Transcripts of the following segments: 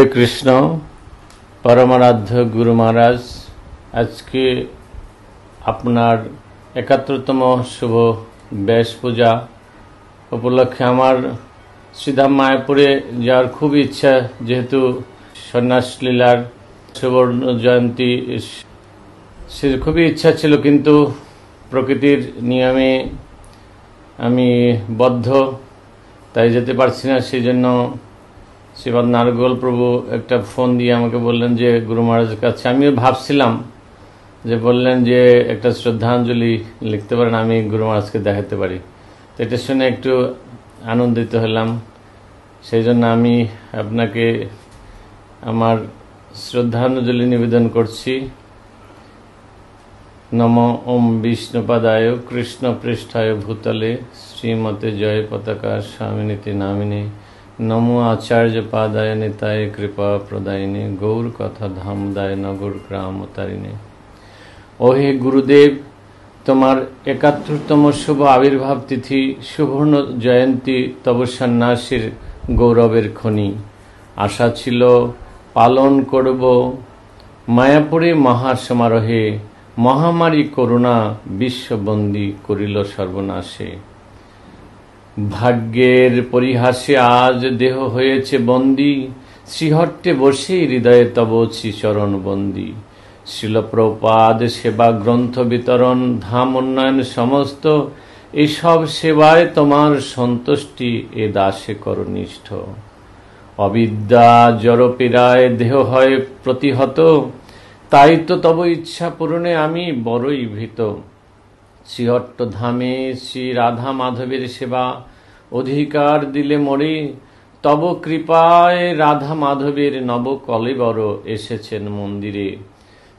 হরে কৃষ্ণ, পরমারাধ্য গুরু মহারাজ, আজকে আপনার একাত্তরতম শুভ ব্যাস পূজা উপলক্ষে আমার শ্রীধাম মায়াপুরে যাওয়ার খুব ইচ্ছা, যেহেতু সন্ন্যাস লীলার সুবর্ণ জয়ন্তী সে খুবই ইচ্ছা ছিল, কিন্তু প্রকৃতির নিয়মে আমি বদ্ধ, তাই যেতে পারছি না, সেই জন্য শ্রীপাদ নারগোল প্রভু একটা ফোন দিয়ে আমাকে বললেন যে, গুরু মহারাজের কাছে। আমিও ভাবছিলাম যে, বললেন যে, একটা শ্রদ্ধাঞ্জলি লিখতে পারেন, আমি গুরু মহারাজকে দেখাতে পারি। তো এটা শুনে একটু আনন্দিত হলাম। সেই জন্য আমি আপনাকে আমার শ্রদ্ধাঞ্জলি নিবেদন করছি। নম ওম বিষ্ণুপাদায় কৃষ্ণ পৃষ্ঠায় ভূতলে শ্রীমতে জয় পতাকা স্বামিনীতি নামিনী। নমো আচার্য পাদায় নিতায় কৃপা প্রদায়িনী গৌর কথা ধামদায় নগর গ্রাম তারিণী ও হে গুরুদেব তোমার একাত্তরতম শুভ আবির্ভাব তিথি সুবর্ণ জয়ন্তী তব সন্ন্যাসীর গৌরবের খনি আশা ছিল পালন করব মায়াপুরে মহাসমারোহে মহামারী করুণা বিশ্ববন্দী করিল সর্বনাশে ভাগ্যের পরিহাসে আজ দেহ হয়েছে বন্দী। শ্রীহট্টে বসে হৃদয়ে তব চরণ বন্দী। শিলপ্রপাদ, সেবা গ্রন্থ বিতরণ, ধাম উন্নয়ন সমস্ত, এসব সেবায় তোমার সন্তুষ্টি এ দাসে করনিষ্ঠ। অবিদ্যা জড়পীড়ায় দেহ হয় প্রতিহত, তাই তো তব ইচ্ছা পূরণে আমি বড়ই ভীত। শ্রীহট্ট ধামে শ্রী রাধা মাধবের সেবা। অধিকার দিলে মরে, তব কৃপায় রাধা মাধবের নব কলেবর এসেছেন মন্দিরে।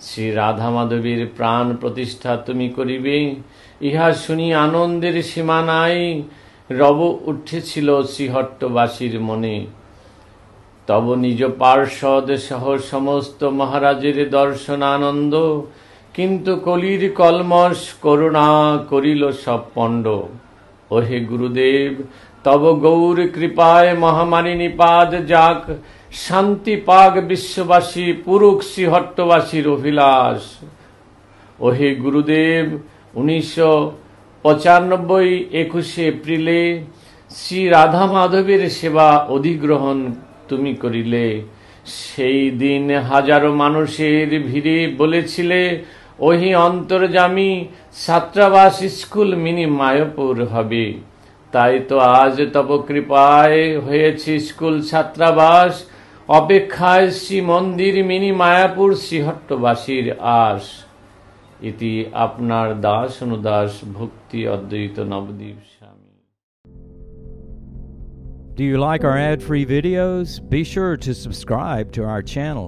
শ্রী রাধা মাধবের প্রাণ প্রতিষ্ঠা তুমি করিবে, ইহা শুনি আনন্দের সীমানায় রব উঠেছিল শ্রীহট্টবাসীর মনে। তব নিজ পার্ষদ সহ সমস্ত মহারাজের দর্শন আনন্দ কিন্তু কলির কলমস করুণা করিল সব পণ্ড। ওহে গুরুদেব, তব গৌর কৃপায় মহামারী নিপাদ যাক, শান্তি পাক বিশ্ববাসী পুরুষ শ্রীহট্টবাসীর অভিলাষ। ওহে গুরুদেব, উনিশশো পঁচানব্বই একুশে এপ্রিলে শ্রী রাধা মাধবের সেবা অধিগ্রহণ তুমি করিলে। সেই দিন হাজারো মানুষের ভিড়ে বলেছিলে ওহি অন্তর্জামী ছাত্রাবাস স্কুল মিনি মায়াপুর হবে তাই তো আজ তব কৃপায় হয়েছে স্কুল ছাত্রাবাস অপেক্ষায় শ্রী মন্দির মিনি মায়াপুর শ্রীহট্টবাসীর আস ইতি আপনার দাস অনুদাস ভক্তি অদ্বৈত নবদ্বীপ স্বামী Do you like our ad free videos? Be sure to subscribe to our channel.